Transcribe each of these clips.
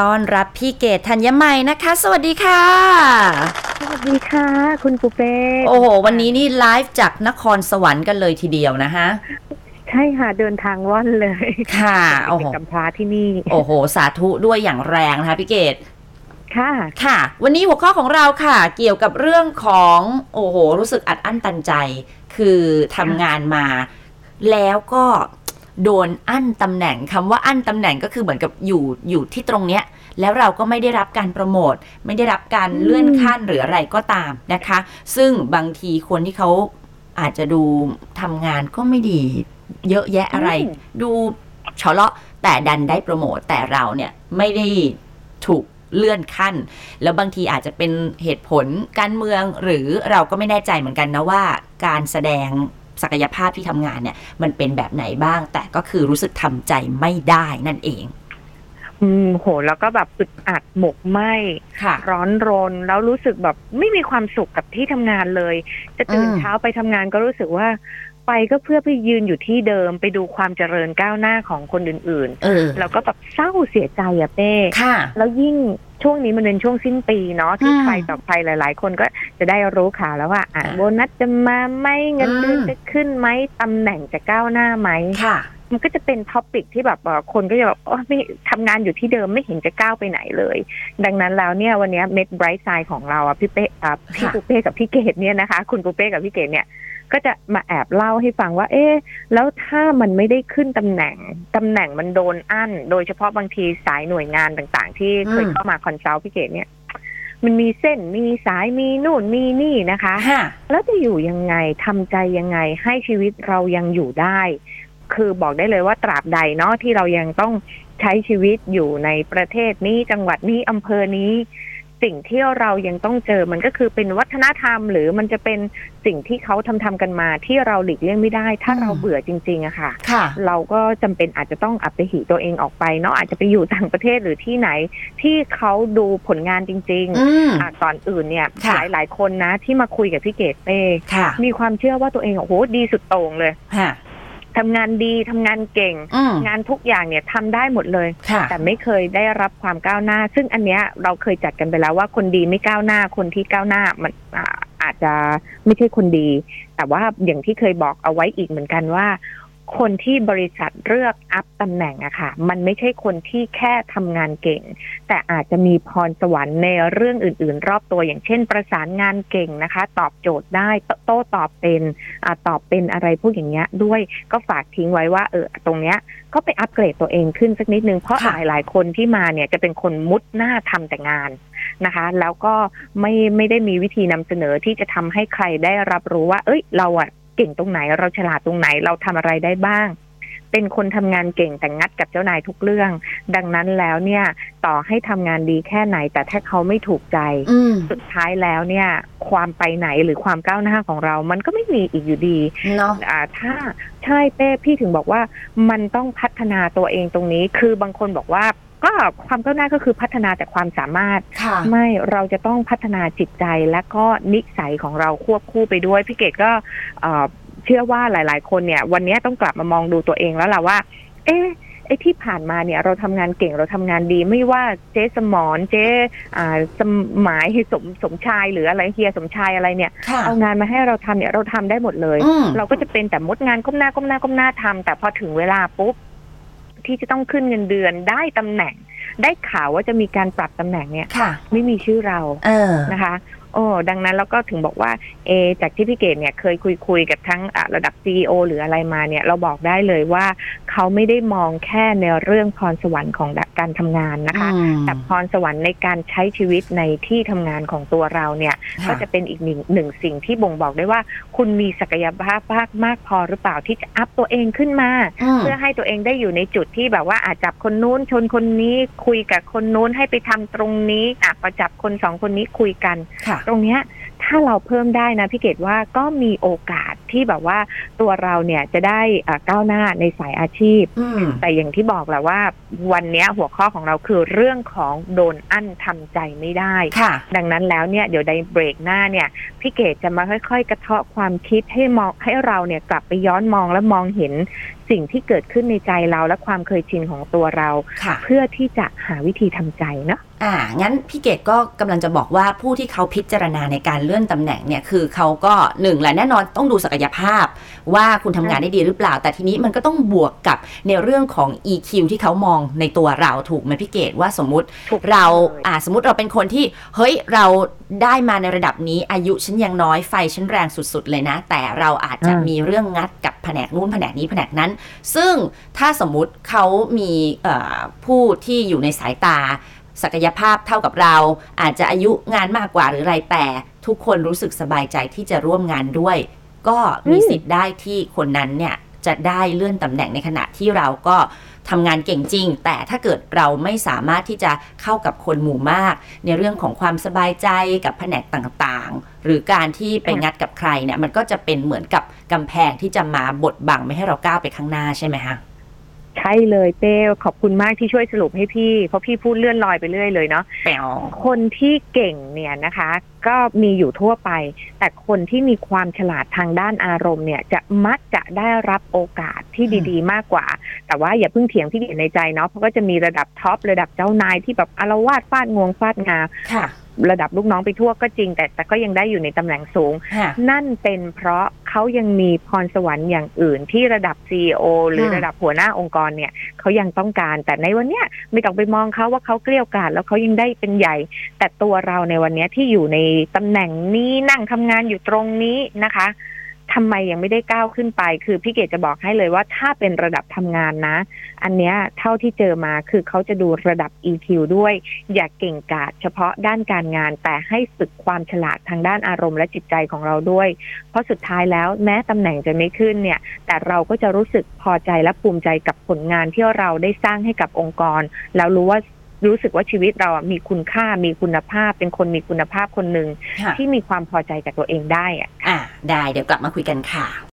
ต้อนรับพี่เกดธัญไมนะคะ สวัสดีค่ะ สวัสดีค่ะ คุณปูเป้โอ้โห วันนี้นี่ไลฟ์จากนครสวรรค์กันเลยทีเดียวนะคะ ใช่ค่ะ เดินทางว่อนเลย ค่ะ โอ้โอ้โหโหกำพร้าที่นี่ โอ้โห สาธุด้วยอย่างแรงนะคะพี่เกดค่ะ ค่ะ วันนี้หัวข้อของเราค่ะ เกี่ยวกับเรื่องของ โอ้โห รู้สึกอัดอั้นตันใจ คือทำงานมา แล้วก็ โดนอั้นตำแหน่งคำว่าอั้นตำแหน่งก็คือเหมือนกับอยู่อยู่ที่ตรงเนี้ย แล้วเราก็ไม่ได้รับการโปรโมทไม่ได้รับการเลื่อนขั้นหรืออะไรก็ตามนะคะ ซึ่งบางทีคนที่เขาอาจจะดูทำงานก็ไม่ดีเยอะแยะอะไรอืมดูเฉาะเลาะแต่ดันได้โปรโมทแต่เราเนี่ยไม่ได้ถูกเลื่อนขั้น แล้วบางทีอาจจะเป็นเหตุผลการเมืองหรือเราก็ไม่แน่ใจเหมือนกันนะว่าการแสดง ศักยภาพที่ทำงานเนี่ย มันเป็นแบบไหนบ้าง แต่ก็คือรู้สึกทำใจไม่ได้นั่นเอง อืมโห แล้วก็แบบอึดอัดหมกไหมค่ะร้อนรน แล้วรู้สึกแบบไม่มีความสุขกับที่ทำงานเลย จะตื่นอืมเช้าไปทำงานก็รู้สึกว่า ไปก็เพื่อไปยืนอยู่ที่เดิมไปดูความเจริญก้าวหน้าของคนอื่นเออๆแล้วก็แบบเศร้าเสียใจอะเป้ค่ะแล้วยิ่งช่วงนี้มันเป็นช่วงสิ้นปีเนาะที่อืมใครต่อใครหลาย ๆ คนก็จะได้รู้ข่าวแล้วว่าอะอ่าโบนัสจะมาไหมเงินเดือนอืมจะขึ้นไหมตำแหน่งจะก้าวหน้าไหมค่ะ มันก็จะเป็น topic ที่แบบเอ่อคนก็จะแบบโอ้ไม่ทำงานอยู่ที่เดิมไม่เห็นจะก้าวไปไหนเลย ดังนั้นแล้วเนี่ยวันเนี้เม็ด Bright Side ของเราอะพี่เป้อะพี่ค่ะปูเป้กับพี่เกดเนี่ยนะคะ คุณปูเป้กับพี่เกดเนี่ย ก็จะมาแอบเล่าให้ฟังว่า เอ๊ะแล้วถ้ามันไม่ได้ขึ้นตำแหน่งตำแหน่งมันโดนอั้น โดยเฉพาะบางทีสายหน่วยงานต่าง ๆ ที่เคยอืมเข้ามา consult พี่เกดเนี่ย มันมีเส้นมีสายมีนู่นมีนี่นะคะค่ะแล้วจะอยู่ยังไงทำใจยังไงให้ชีวิตเรายังอยู่ได้ คือบอกได้เลยว่าตราบใดเนาะที่เรายังต้องใช้ชีวิตอยู่ในประเทศนี้จังหวัดนี้อำเภอนี้ สิ่งที่เรายังต้องเจอมันก็คือเป็นวัฒนธรรม หรือมันจะเป็นสิ่งที่เขาทำทำกันมาที่เราหลีกเลี่ยงไม่ได้ ถ้าอืมเราเบื่อจริงๆอะค่ะค่ะเราก็จำเป็นอาจจะต้องอัปหิตัวเองออกไปเนาะอาจจะไปอยู่ต่างประเทศหรือที่ไหน ที่เขาดูผลงานจริงๆอืมอะก่อนอื่นเนี่ยค่ะหลายหลายๆคนนะที่มาคุยกับพี่เกดเป้ค่ะมีความเชื่อว่าตัวเองโอ้โหดีสุดโต่งเลยค่ะ ทำงานดีทำงานเก่งอืมงานทุกอย่างเนี่ยทำได้หมดเลยค่ะแต่ไม่เคยได้รับความก้าวหน้า ซึ่งอันเนี้ยเราเคยจัดกันไปแล้วว่าคนดีไม่ก้าวหน้าคนที่ก้าวหน้ามันอ่าอาจจะไม่ใช่คนดี แต่ว่าอย่างที่เคยบอกเอาไว้อีกเหมือนกันว่า คนที่บริษัทเลือกอัพตำแหน่งอะค่ะ มันไม่ใช่คนที่แค่ทำงานเก่ง แต่อาจจะมีพรสวรรค์ในเรื่องอื่น ๆ รอบตัวอย่างเช่น ประสานงานเก่งนะคะ ตอบโจทย์ได้โตโต้ตอบเป็นอาตอบเป็นอะไรพวกอย่างเงี้ยด้วยก็ฝากทิ้งไว้ว่าเออตรงเนี้ยก็ไปอัปเกรดตัวเองขึ้นสักนิดนึง เพราะหค่ะลายๆคนที่มาเนี่ยจะเป็นคนมุดหน้าทำแต่งานนะคะ แล้วก็ไม่ไม่ได้มีวิธีนำเสนอที่จะทำให้ใครได้รับรู้ว่า เอ้ยเราอะ เก่งตรงไหน เราฉลาดตรงไหนเราทำอะไรได้บ้าง เป็นคนทำงานเก่งแต่งัดกับเจ้านายทุกเรื่อง ดังนั้นแล้วเนี่ยต่อให้ทำงานดีแค่ไหน แต่ถ้าเขาไม่ถูกใจอืมสุดท้ายแล้วเนี่ย ความไปไหนหรือความก้าวหน้าของเรา มันก็ไม่มีอีกอยู่ดีเนาะอ่าถ้าใช่เป้พี่ถึงบอกว่ามันต้องพัฒนาตัวเองตรงนี้ คือบางคนบอกว่า ก็ความก้าวหน้าก็คือพัฒนาแต่ความสามารถค่ะไม่เราจะต้องพัฒนาจิตใจและก็นิสัยของเราควบคู่ไปด้วยพี่เกดก็เอ่อเชื่อว่าหลาย ๆ คนเนี่ย วันนี้ต้องกลับมามองดูตัวเองแล้วล่ะว่า เอ๊ะไอ้ที่ผ่านมาเนี่ยเราทำงานเก่งเราทำงานดีไม่ว่าเจ๊สมอนเจ๊อ่าสมหมายสมสมชายหรืออะไรเฮียสมชายอะไรเนี่ยค่ะเอางานมาให้เราทำเนี่ยเราทำได้หมดเลยอืมเราก็จะเป็นแต่มดงานก้มหน้าก้มหน้าก้มหน้าทำแต่พอถึงเวลาปุ๊บ ที่จะต้องขึ้นเงินเดือนได้ตำแหน่ง ได้ข่าวว่าจะมีการปรับตำแหน่งเนี่ยค่ะไม่มีชื่อเราเออนะคะ โอ้ดังนั้นเราก็ถึงบอกว่าเอจากที่พี่เกดเนี่ยเคยคุยคุยกับทั้งอะระดับ CEO หรืออะไรมาเนี่ยเราบอกได้เลยว่า เขาไม่ได้มองแค่ในเรื่องพรสวรรค์ของการทำงานนะคะอืมแต่พรสวรรค์ในการใช้ชีวิตในที่ทำงานของตัวเราเนี่ยค่ะก็จะเป็นอีกหนึ่งหนึ่งสิ่งที่บ่งบอกได้ว่า คุณมีศักยภาพมากมากพอหรือเปล่าที่จะอัพตัวเองขึ้นมาอืมเพื่อให้ตัวเองได้อยู่ในจุดที่แบบว่าอาจจับคนนู้นชนคนนี้คุยกับคนนู้นให้ไปทำตรงนี้อะพอจับคนสองคนนี้คุยกันค่ะตรงเนี้ยถ้าเราเพิ่มได้นะพี่เกดว่าก็มีโอกาสที่แบบว่าตัวเราเนี่ยจะได้ก้าวหน้าในสายอาชีพ แต่อย่างที่บอกแหละว่าวันนี้หัวข้อของเราคือเรื่องของโดนอั้นทำใจไม่ได้ดังนั้นแล้วเนี่ยเดี๋ยวในเบรกหน้าเนี่ยพี่เกดจะมาค่อยๆ กระเทาะความคิดให้มองให้เราเนี่ยกลับไปย้อนมองและมองเห็นสิ่งที่เกิดขึ้นในใจเราและความเคยชินของตัวเรา เพื่อที่จะหาวิธีทำใจเนาะ อ่า งั้นพี่เกดก็กำลังจะบอกว่าผู้ที่เขาพิจารณาในการเลื่อนตำแหน่งเนี่ยคือเขาก็หนึ่งแหละแน่นอนต้องดูศักยภาพ ว่าคุณทำงานได้ดีหรือเปล่า แต่ทีนี้มันก็ต้องบวกกับในเรื่องของ EQ ที่เขามองในตัวเราถูกไหมพี่เกดว่าสมมุติเราอ่าสมมติเราเป็นคนที่เฮ้ยเราได้มาในระดับนี้อายุฉันยังน้อยไฟฉันแรงสุด ๆ เลยนะ แต่เราอาจจะมีเรื่องงัดกับแผนกนู้นแผนกนี้แผนกนั้น ซึ่งถ้าสมมุติเขามีผู้ที่อยู่ในสายตา ศักยภาพเท่ากับเรา อาจจะอายุงานมากกว่าหรืออะไรแต่ทุกคนรู้สึกสบายใจที่จะร่วมงานด้วย ก็มีสิทธิ์ได้ที่คนนั้นเนี่ยจะได้เลื่อนตำแหน่งในขณะที่เราก็ทำงานเก่งจริง แต่ถ้าเกิดเราไม่สามารถที่จะเข้ากับคนหมู่มาก ในเรื่องของความสบายใจกับแผนกต่างๆ หรือการที่ไปงัดกับใครเนี่ยมันก็จะเป็นเหมือนกับกำแพงที่จะมาบดบังไม่ให้เราก้าวไปข้างหน้าใช่ไหมคะ ใช่เลยเป้ขอบคุณมากที่ช่วยสรุปให้พี่ เพราะพี่พูดเลื่อนลอยไปเรื่อยเลยเนาะคนที่เก่งเนี่ยนะคะ ก็มีอยู่ทั่วไป แต่คนที่มีความฉลาดทางด้านอารมณ์เนี่ย จะมักจะได้รับโอกาสที่ดีๆ มากกว่า แต่ว่าอย่าเพิ่งเถียงพี่เดียในใจเนาะเพราะก็จะมีระดับท็อประดับเจ้านายที่แบบอารวาสฟาดงวงฟาดงา ระดับลูกน้องไปทั่วก็จริง แต่แต่ก็ยังได้อยู่ในตำแหน่งสูง นั่นเป็นเพราะเขายังมีพรสวรรค์อย่างอื่นที่ระดับ CEO หรือระดับหัวหน้าองค์กรเนี่ยเขายังต้องการแต่ในวันเนี้ยไม่ต้องไปมองเขาว่าเขาเกลี้ยกล่อมแล้วเขายังได้เป็นใหญ่ แต่ตัวเราในวันนี้ที่อยู่ในตำแหน่งนี้นั่งทำงานอยู่ตรงนี้นะคะ ทำไมยังไม่ได้ก้าวขึ้นไป คือพี่เกดจะบอกให้เลยว่าถ้าเป็นระดับทำงานนะ อันเนี้ยเท่าที่เจอมาคือเขาจะดูระดับ EQ ด้วย อย่าเก่งกาจเฉพาะด้านการงาน แต่ให้ฝึกความฉลาดทางด้านอารมณ์และจิตใจของเราด้วย เพราะสุดท้ายแล้วแม้ตำแหน่งจะไม่ขึ้นเนี่ย แต่เราก็จะรู้สึกพอใจและภูมิใจกับผลงานที่เราได้สร้างให้กับองค์กร แล้วรู้ว่า รู้สึกว่าชีวิตเรามีคุณค่ามีคุณภาพ เป็นคนมีคุณภาพคนหนึ่งที่มีความพอใจกับตัวเองได้อะอ่าได้เดี๋ยวกลับมาคุยกันค่ะ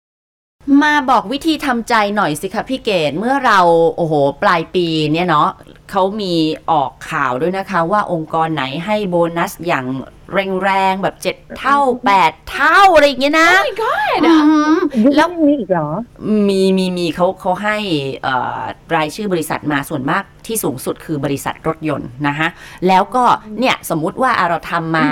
มาบอกวิธีทำใจหน่อยสิคะพี่เกดเมื่อเราโอ้โห ปลายปีเนี่ยเนาะเขามีออกข่าวด้วยนะคะ ว่าองค์กรไหนให้โบนัสอย่างแรงๆแบบเจ็ดเท่าแปดเท่าอะไรอย่างเงี้ยนะ oh my god แล้วมีอีกเหรอ มีมีมีเขาเขาให้รายชื่อบริษัทมาส่วนมากที่สูงสุดคือบริษัทรถยนต์นะคะแล้วก็เนี่ยสมมุติว่าเราทำมา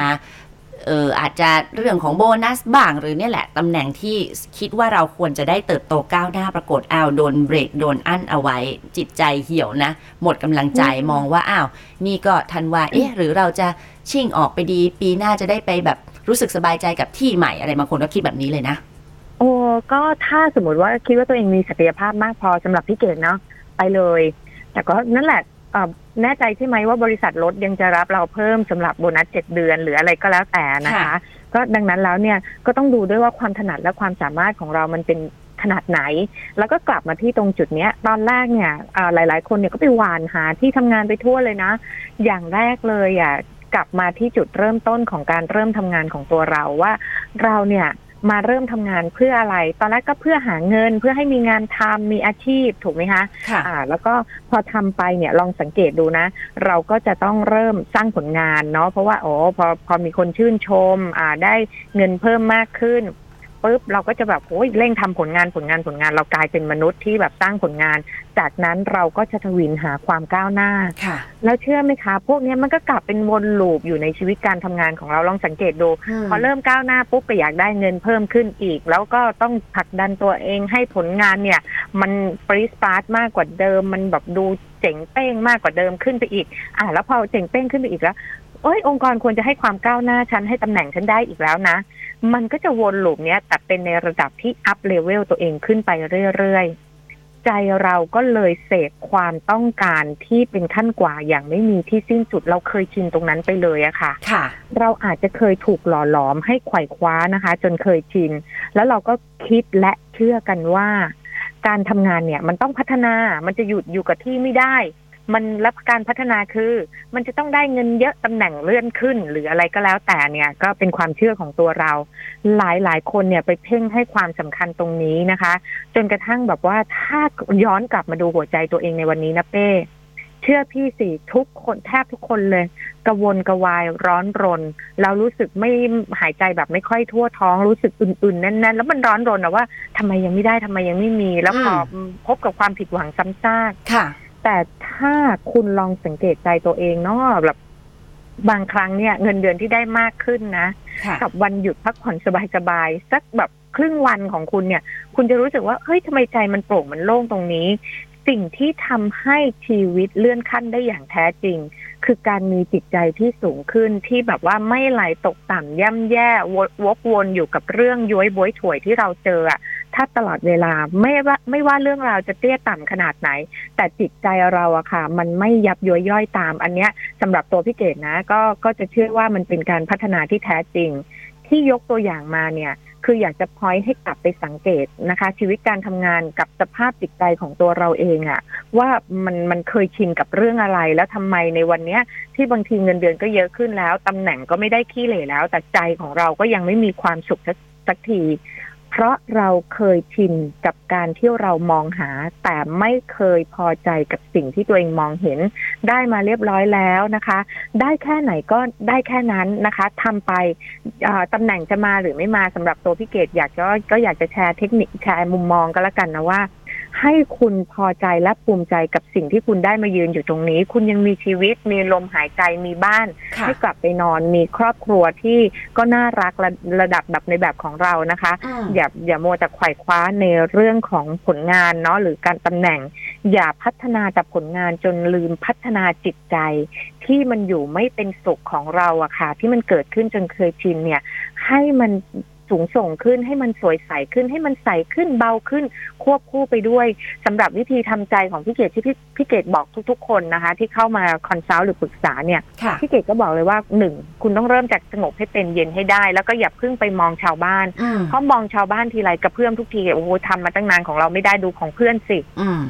เอออาจจะเรื่องของโบนัสบ้างหรือเนี่ยแหละตำแหน่งที่คิดว่าเราควรจะได้เติบโตก้าวหน้าปรากฏอ้าวโดนเบรกโดนอั้นเอาไว้ จิตใจเหี่ยวนะ หมดกำลังใจมองว่าอ้าวนี่ก็ทันว่าเอ๊ะหรือเราจะชิ่งออกไปดี ปีหน้าจะได้ไปแบบรู้สึกสบายใจกับที่ใหม่อะไรบางคนก็คิดแบบนี้เลยนะ โอ้ก็ถ้าสมมติว่าคิดว่าตัวเองมีศักยภาพมากพอสำหรับพี่เกดเนาะไปเลย แต่ก็นั่นแหละ แน่ใจใช่ไหมว่าบริษัทรถยังจะรับเราเพิ่มสำหรับโบนัสเจ็ดเดือนหรืออะไรก็แล้วแต่นะคะ ก็ดังนั้นแล้วเนี่ยก็ต้องดูด้วยว่าความถนัดและความสามารถของเรามันเป็นขนาดไหน แล้วก็กลับมาที่ตรงจุดเนี้ย ตอนแรกเนี่ยหลาย ๆ คนเนี่ยก็ไปหวานหาที่ทำงานไปทั่วเลยนะ อย่างแรกเลยอะกลับมาที่จุดเริ่มต้นของการเริ่มทำงานของตัวเราว่าเราเนี่ย มาเริ่มทำงานเพื่ออะไร ตอนแรกก็เพื่อหาเงินเพื่อให้มีงานทำมีอาชีพถูกไหมคะค่ะอ่า แล้วก็พอทำไปเนี่ยลองสังเกตดูนะ เราก็จะต้องเริ่มสร้างผลงานเนาะเพราะว่าโอ้พอพอมีคนชื่นชม อ่าได้เงินเพิ่มมากขึ้น ปุ๊บเราก็จะแบบโอ้ยเร่งทำผลงานผลงานผลงานเรากลายเป็นมนุษย์ที่แบบสร้างผลงาน จากนั้นเราก็จะถวิลหาความก้าวหน้าค่ะแล้วเชื่อไหมคะ พวกนี้มันก็กลับเป็นวน loop อยู่ในชีวิตการทำงานของเราลองสังเกตดู พอเริ่มก้าวหน้าปุ๊บก็อยากได้เงินเพิ่มขึ้นอีก แล้วก็ต้องผลักดันตัวเองให้ผลงานเนี่ย มันปริสปาร์ตมากกว่าเดิม มันแบบดูเจ๋งเป้งมากกว่าเดิมขึ้นไปอีก อ่าแล้วพอเจ๋งเป้งขึ้นไปอีกแล้วเอ้ยองค์กรควรจะให้ความก้าวหน้าฉันให้ตำแหน่งฉันได้อีกแล้วนะ มันก็จะวน loop เนี้ยแต่เป็นในระดับที่ up level ตัวเองขึ้นไปเรื่อยๆ ใจเราก็เลยเสพความต้องการที่เป็นขั้นกว่าอย่างไม่มีที่สิ้นสุดเราเคยชินตรงนั้นไปเลยอะค่ะ ค่ะ เราอาจจะเคยถูกหล่อหลอมให้ไขว่คว้านะคะ จนเคยชิน แล้วเราก็คิดและเชื่อกันว่า การทำงานเนี่ยมันต้องพัฒนามันจะหยุดอยู่กับที่ไม่ได้ มันรับการพัฒนาคือ มันจะต้องได้เงินเยอะตำแหน่งเลื่อนขึ้น หรืออะไรก็แล้วแต่เนี่ยก็เป็นความเชื่อของตัวเรา หลายหลายคนเนี่ยไปเพ่งให้ความสำคัญตรงนี้นะคะ จนกระทั่งแบบว่าถ้าย้อนกลับมาดูหัวใจตัวเองในวันนี้นะเป้เชื่อพี่สิทุกคนแทบทุกคนเลยกระวนกระวายร้อนรน เรารู้สึกไม่หายใจแบบไม่ค่อยทั่วท้องรู้สึกอุ่นๆแน่นๆ แล้วมันร้อนรนอะว่าทำไมยังไม่ได้ทำไมยังไม่มี แล้วพอพบกับความผิดหวังซ้ำซากค่ะ แต่ถ้าคุณลองสังเกตใจตัวเองเนาะแบบบางครั้งเนี่ย เงินเดือนที่ได้มากขึ้นนะค่ะกับวันหยุดพักผ่อนสบายๆสักแบบครึ่งวันของคุณเนี่ย คุณจะรู้สึกว่าเฮ้ยทำไมใจมันโปร่งมันโล่งตรงนี้ สิ่งที่ทำให้ชีวิตเลื่อนขั้นได้อย่างแท้จริง คือการมีจิตใจที่สูงขึ้นที่แบบว่าไม่ไหลตกต่ำย่ำแย่ววกวนอยู่กับเรื่องย้อยบวยถวยที่เราเจออะ ถ้าตลอดเวลาไม่ว่าไม่ว่าเรื่องราวจะเตี้ยต่ำขนาดไหน แต่จิตใจเราอะค่ะ มันไม่ยับย้อยย่อยตาม อันเนี้ยสำหรับตัวพี่เกดนะ ก็ก็จะเชื่อว่ามันเป็นการพัฒนาที่แท้จริง ที่ยกตัวอย่างมาเนี่ย คืออยากจะพอยให้กลับไปสังเกตนะคะ ชีวิตการทำงานกับสภาพจิตใจของตัวเราเองอะว่ามันมันเคยชินกับเรื่องอะไร แล้วทำไมในวันเนี้ยที่บางทีเงินเดือนก็เยอะขึ้นแล้วตำแหน่งก็ไม่ได้ขี้เหร่แล้ว แต่ใจของเราก็ยังไม่มีความสุขสักที เพราะเราเคยชินกับการที่เรามองหา แต่ไม่เคยพอใจกับสิ่งที่ตัวเองมองเห็น ได้มาเรียบร้อยแล้วนะคะ ได้แค่ไหนก็ได้แค่นั้นนะคะทำไปตำแหน่งจะมาหรือไม่มาสำหรับตัวพี่เกดอยากก็ก็อยากจะแชร์เทคนิคแชร์มุมมองก็แล้วกันนะว่า ให้คุณพอใจและภูมิใจกับสิ่งที่คุณได้มายืนอยู่ตรงนี้ คุณยังมีชีวิต มีลมหายใจมีบ้านค่ะให้กลับไปนอนมีครอบครัวที่ก็น่ารักระระดับแบบในแบบของเรานะคะอืมอย่าอย่ามัวแต่ไขว่คว้าในเรื่องของผลงานเนาะหรือการตำแหน่ง อย่าพัฒนาแต่ผลงานจนลืมพัฒนาจิตใจ ที่มันอยู่ไม่เป็นสุขของเราอะค่ะ ที่มันเกิดขึ้นจนเคยชินเนี่ย ให้มัน สูงส่งขึ้นให้มันสวยใสขึ้นให้มันใสขึ้นเบาขึ้น ควบคู่ไปด้วยสำหรับวิธีทำใจของพี่เกดที่พี่พี่เกดบอกทุก ๆ คนนะคะ ที่เข้ามา consult หรือปรึกษาเนี่ยค่ะพี่เกดก็บอกเลยว่าหนึ่งคุณต้องเริ่มจากสงบให้เป็นเย็นให้ได้ แล้วก็อย่าเพิ่งไปมองชาวบ้านอืมเพราะมองชาวบ้านทีไรกระเพื่อมทุกทีโอ้โหทำมาตั้งนานของเราไม่ได้ดูของเพื่อนสิอืม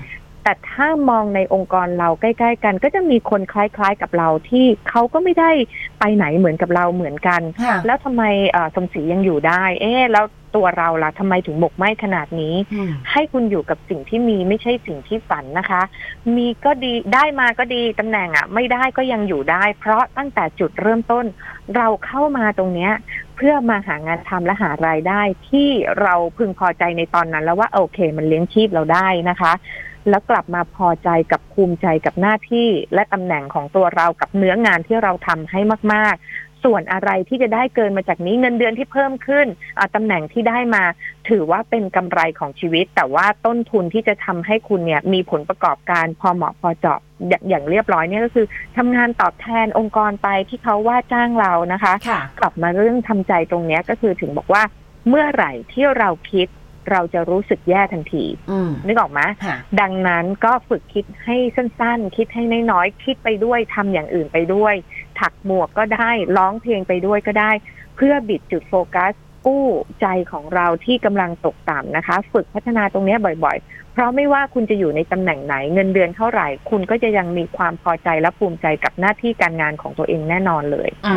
แต่ถ้ามองในองค์กรเราใกล้ ๆ กัน ก็จะมีคนคล้าย ๆ กับเราที่เขาก็ไม่ได้ไปไหนเหมือนกับเราเหมือนกันค่ะแล้วทำไมเอ่อสมศรียังอยู่ได้ เอ๊ะแล้วตัวเราล่ะทำไมถึงหมกไหม้ขนาดนี้อืมให้คุณอยู่กับสิ่งที่มีไม่ใช่สิ่งที่ฝันนะคะ มีก็ดีได้มาก็ดีตำแหน่งอะ ไม่ได้ก็ยังอยู่ได้ เพราะตั้งแต่จุดเริ่มต้น เราเข้ามาตรงเนี้ยเพื่อมาหางานทำและหารายได้ที่เราพึงพอใจในตอนนั้นแล้วว่าโอเค มันเลี้ยงชีพเราได้นะคะ แล้วกลับมาพอใจกับภูมิใจกับหน้าที่และตำแหน่งของตัวเรากับเนื้องานที่เราทำให้มาก ๆ ส่วนอะไรที่จะได้เกินมาจากนี้เงินเดือนที่เพิ่มขึ้นอ่าตำแหน่งที่ได้มา ถือว่าเป็นกำไรของชีวิต แต่ว่าต้นทุนที่จะทำให้คุณเนี่ยมีผลประกอบการพอเหมาะพอเจาะอย่างอย่างเรียบร้อยเนี่ยก็คือทำงานตอบแทนองค์กรไปที่เขาว่าจ้างเรานะคะค่ะกลับมาเรื่องทำใจตรงเนี้ยก็คือถึงบอกว่าเมื่อไหร่ที่เราคิด เราจะรู้สึกแย่ทันทีอืมนึกออกไหมค่ะดังนั้นก็ฝึกคิดให้สั้นๆ คิดให้น้อยๆ คิดไปด้วยทำอย่างอื่นไปด้วย ถักหมวกก็ได้ ร้องเพลงไปด้วยก็ได้ เพื่อบิดจุดโฟกัสกู้ใจของเราที่กำลังตกต่ำนะคะ ฝึกพัฒนาตรงเนี้ยบ่อยๆ เพราะไม่ว่าคุณจะอยู่ในตำแหน่งไหนเงินเดือนเท่าไหร่ คุณก็จะยังมีความพอใจและภูมิใจกับหน้าที่การงานของตัวเองแน่นอนเลยอ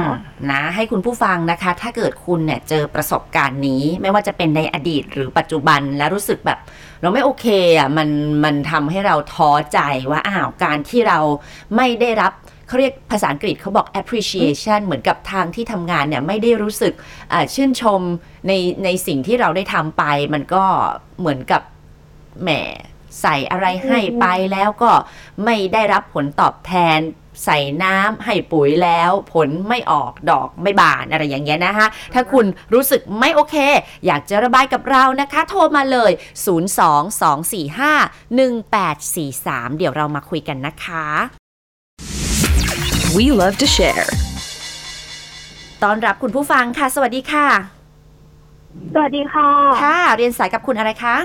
นะให้คุณผู้ฟังนะคะ ถ้าเกิดคุณเนี่ยเจอประสบการณ์นี้ ไม่ว่าจะเป็นในอดีตหรือปัจจุบันแล้วรู้สึกแบบ เราไม่โอเคอะมันมันทำให้เราท้อใจว่าอ้าวการที่เราไม่ได้รับเขาเรียกภาษาอังกฤษเขาบอก appreciation เหมือนกับทางที่ทำงานเนี่ย ไม่ได้รู้สึกชื่นชมในในสิ่งที่เราได้ทำไป มันก็เหมือนกับ แหมใส่อะไรให้ไปแล้วก็ไม่ได้รับผลตอบแทนใส่น้ำให้ปุ๋ยแล้วผลไม่ออกดอกไม่บานอะไรอย่างเงี้ยนะคะ ถ้าคุณรู้สึกไม่โอเค อยากจะระบายกับเรานะคะ โทรมาเลย 022451843 เดี๋ยวเรามาคุยกันนะคะ We love to share. ตอนรับคุณผู้ฟังค่ะ สวัสดีค่ะ สวัสดีค่ะ ค่ะ เรียนสายกับคุณอะไรคะ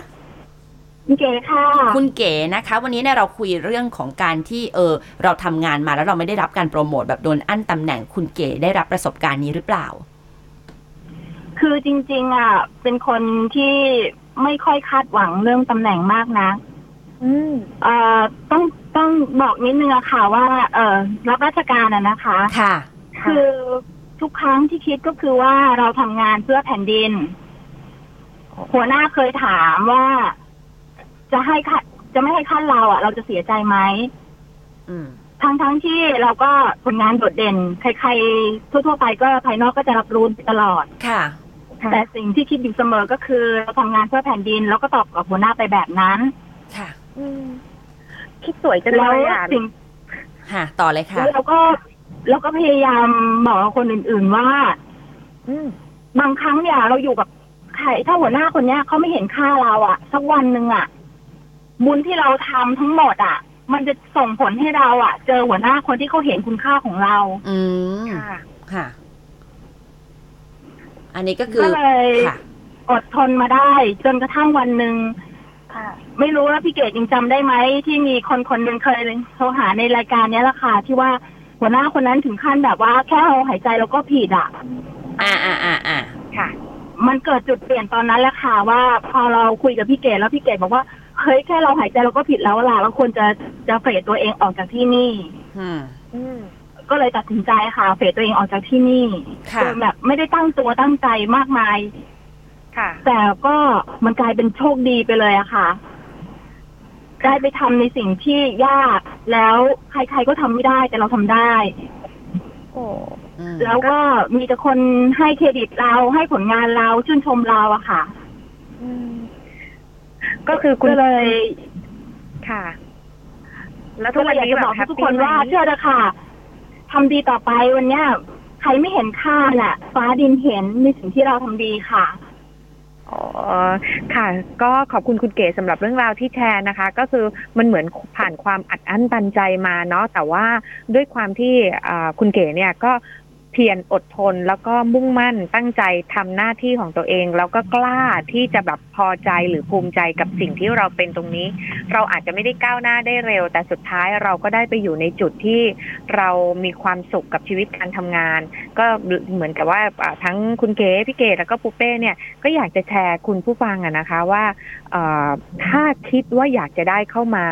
คุณเก๋ค่ะ คุณเก๋นะคะ วันนี้เนี่ยเราคุยเรื่องของการที่เออเราทำงานมาแล้วเราไม่ได้รับการโปรโมทแบบโดนอั้นตำแหน่งคุณเก๋ได้รับประสบการณ์นี้หรือเปล่า คือจริง ๆ อะ เป็นคนที่ไม่ค่อยคาดหวังเรื่องตำแหน่งมากนะอืมเอ่อต้องต้องบอกนิดนึงอะค่ะว่า เออรับราชการอะนะคะ ค่ะ คือทุกครั้งที่คิดก็คือว่าเราทำงานเพื่อแผ่นดิน หัวหน้าเคยถามว่า จะให้ค่าจะไม่ให้ขั้นเราอะเราจะเสียใจไหมอืมทั้งทั้งที่เราก็ผลงานโดดเด่น ใครๆ ทั่ว ๆ ไปก็ภายนอกก็จะรับรู้ตลอดค่ะค่ะ แต่สิ่งที่คิดอยู่เสมอก็คือ เราทำงานเพื่อแผ่นดิน แล้วก็ตอบกับหัวหน้าไปแบบนั้น ค่ะอืมคิดสวยจังเลแล้วยอะสิ่งค่ะ ต่อเลยค่ะแล้วเราก็เราก็พยายามบอกกับคนอื่น ๆว่าอืมบางครั้งเนี่ยเราอยู่กับใครถ้าหัวหน้าคนเนี้ยเขาไม่เห็นค่าเราอะสักวันหนึ่งอะ บุญที่เราทำทั้งหมดอะมันจะส่งผลให้เราอะเจอหัวหน้าคนที่เขาเห็นคุณค่าของเรา อืมค่ะค่ะอันนี้ก็คือก็เลยค่ะอดทนมาได้ จนกระทั่งวันหนึ่งค่ะไม่รู้ว่าพี่เกดยังจำได้ไหมที่มีคนคนหนึ่งเคยโทรหาในรายการเนี้ยแหละค่ะที่ว่าหัวหน้าคนนั้นถึงขั้นแบบว่าแค่เราหายใจเราก็ผิดอะอ่าอ่าอ่าอ่าค่ะ มันเกิดจุดเปลี่ยนตอนนั้นแหละค่ะว่าพอเราคุยกับพี่เกดแล้วพี่เกดบอกว่า เฮ้ยแค่เราหายใจเราก็ผิดแล้วล่ะเราควรจะจะเฟดตัวเองออกจากที่นี่อืมอืมก็เลยตัดสินใจค่ะเฟดตัวเองออกจากที่นี่ค่ะโดยแบบไม่ได้ตั้งตัวตั้งใจมากมาย ค่ะ แต่ก็มันกลายเป็นโชคดีไปเลยอะค่ะ ได้ไปทำในสิ่งที่ยาก แล้วใครๆก็ทำไม่ได้แต่เราทำได้โอ้อืมแล้วก็มีแต่คนให้เครดิตเราให้ผลงานเราชื่นชมเราอะค่ะอืม ก็คือคุณก็เลยค่ะ แล้วทุก็กเลวัยนอยากนี้จะแบบบอกแฮปทุกปี้คนว่าไหมเชื่อเถอะค่ะทำดีต่อไปวันเนี้ยใครไม่เห็นค่าน่ะ ฟ้าดินเห็นในสิ่งที่เราทำดีค่ะอ๋อค่ะ ก็ขอบคุณคุณเก๋สำหรับเรื่องราวที่แชร์นะคะ ก็คือมันเหมือนผ่านความอัดอั้นตันใจมาเนาะแต่ว่าด้วยความที่อ่าคุณเก๋เนี่ยก็ เพียรอดทนแล้วก็มุ่งมั่นตั้งใจทำหน้าที่ของตัวเอง แล้วก็กล้าที่จะแบบพอใจหรือภูมิใจกับสิ่งที่เราเป็นตรงนี้ เราอาจจะไม่ได้ก้าวหน้าได้เร็ว แต่สุดท้ายเราก็ได้ไปอยู่ในจุดที่เรามีความสุขกับชีวิตการทำงาน ก็เหมือนกับว่าทั้งคุณเก๋พี่เก๋แล้วก็ปูเป้เนี่ยก็อยากจะแชร์คุณผู้ฟังอะนะคะว่าถ้าคิดว่าอยากจะได้เข้ามา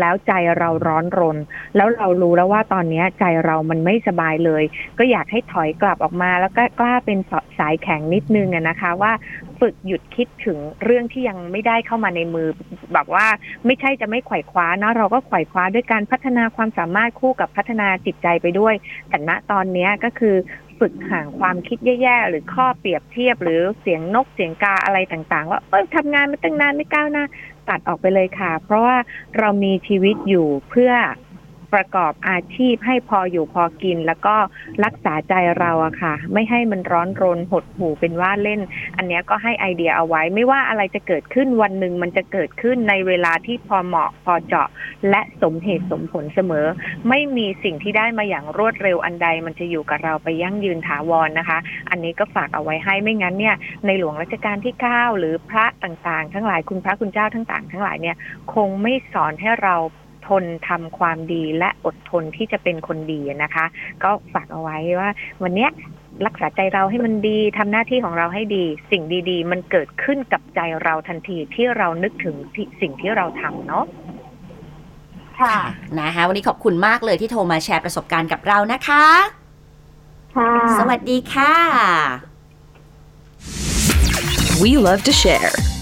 แล้วใจเราร้อนรน แล้วเรารู้แล้วว่าตอนนี้ใจเรามันไม่สบายเลย ก็อยากให้ถอยกลับออกมา แล้วก็กล้าเป็นสายแข็งนิดนึงนะคะว่า ฝึกหยุดคิดถึงเรื่องที่ยังไม่ได้เข้ามาในมือ แบบว่าไม่ใช่จะไม่ไขว่คว้านะเราก็ไขว่คว้าด้วยการพัฒนาความสามารถคู่กับพัฒนาจิตใจไปด้วยแต่ณตอนนี้ก็คือฝึกห่างความคิดแย่ๆ หรือข้อเปรียบเทียบ หรือเสียงนกเสียงกาอะไรต่างๆ ว่าเอ้ยทำงานมาตั้งนานไม่ก้าวหน้าตัดออกไปเลยค่ะ เพราะว่าเรามีชีวิตอยู่เพื่อ ประกอบอาชีพให้พออยู่พอกิน แล้วก็รักษาใจเราอะค่ะ ไม่ให้มันร้อนรนหดหูเป็นว่าเล่น อันนี้ก็ให้ไอเดียเอาไว้ ไม่ว่าอะไรจะเกิดขึ้นวันหนึ่งมันจะเกิดขึ้นในเวลาที่พอเหมาะพอเจาะ และสมเหตุสมผลเสมอ ไม่มีสิ่งที่ได้มาอย่างรวดเร็วอันใด มันจะอยู่กับเราไปยั่งยืนถาวรนะคะ อันนี้ก็ฝากเอาไว้ให้ไม่งั้นเนี่ย ในหลวงรัชกาลที่ 9 หรือพระต่างๆ ทั้งหลายคุณพระคุณเจ้าทั้งต่างทั้งหลายเนี่ยคงไม่สอนให้เรา ทนทำความดีและอดทนที่จะเป็นคนดีนะคะ ก็ฝากเอาไว้ว่า วันเนี้ยรักษาใจเราให้มันดีทำหน้าที่ของเราให้ดี สิ่งดี ๆ มันเกิดขึ้นกับใจเราทันทีที่เรานึกถึงที่สิ่งที่เราทำเนาะค่ะนะคะวันนี้ขอบคุณมากเลยที่โทรมาแชร์ประสบการณ์กับเรานะคะค่ะสวัสดีค่ะ We love to share.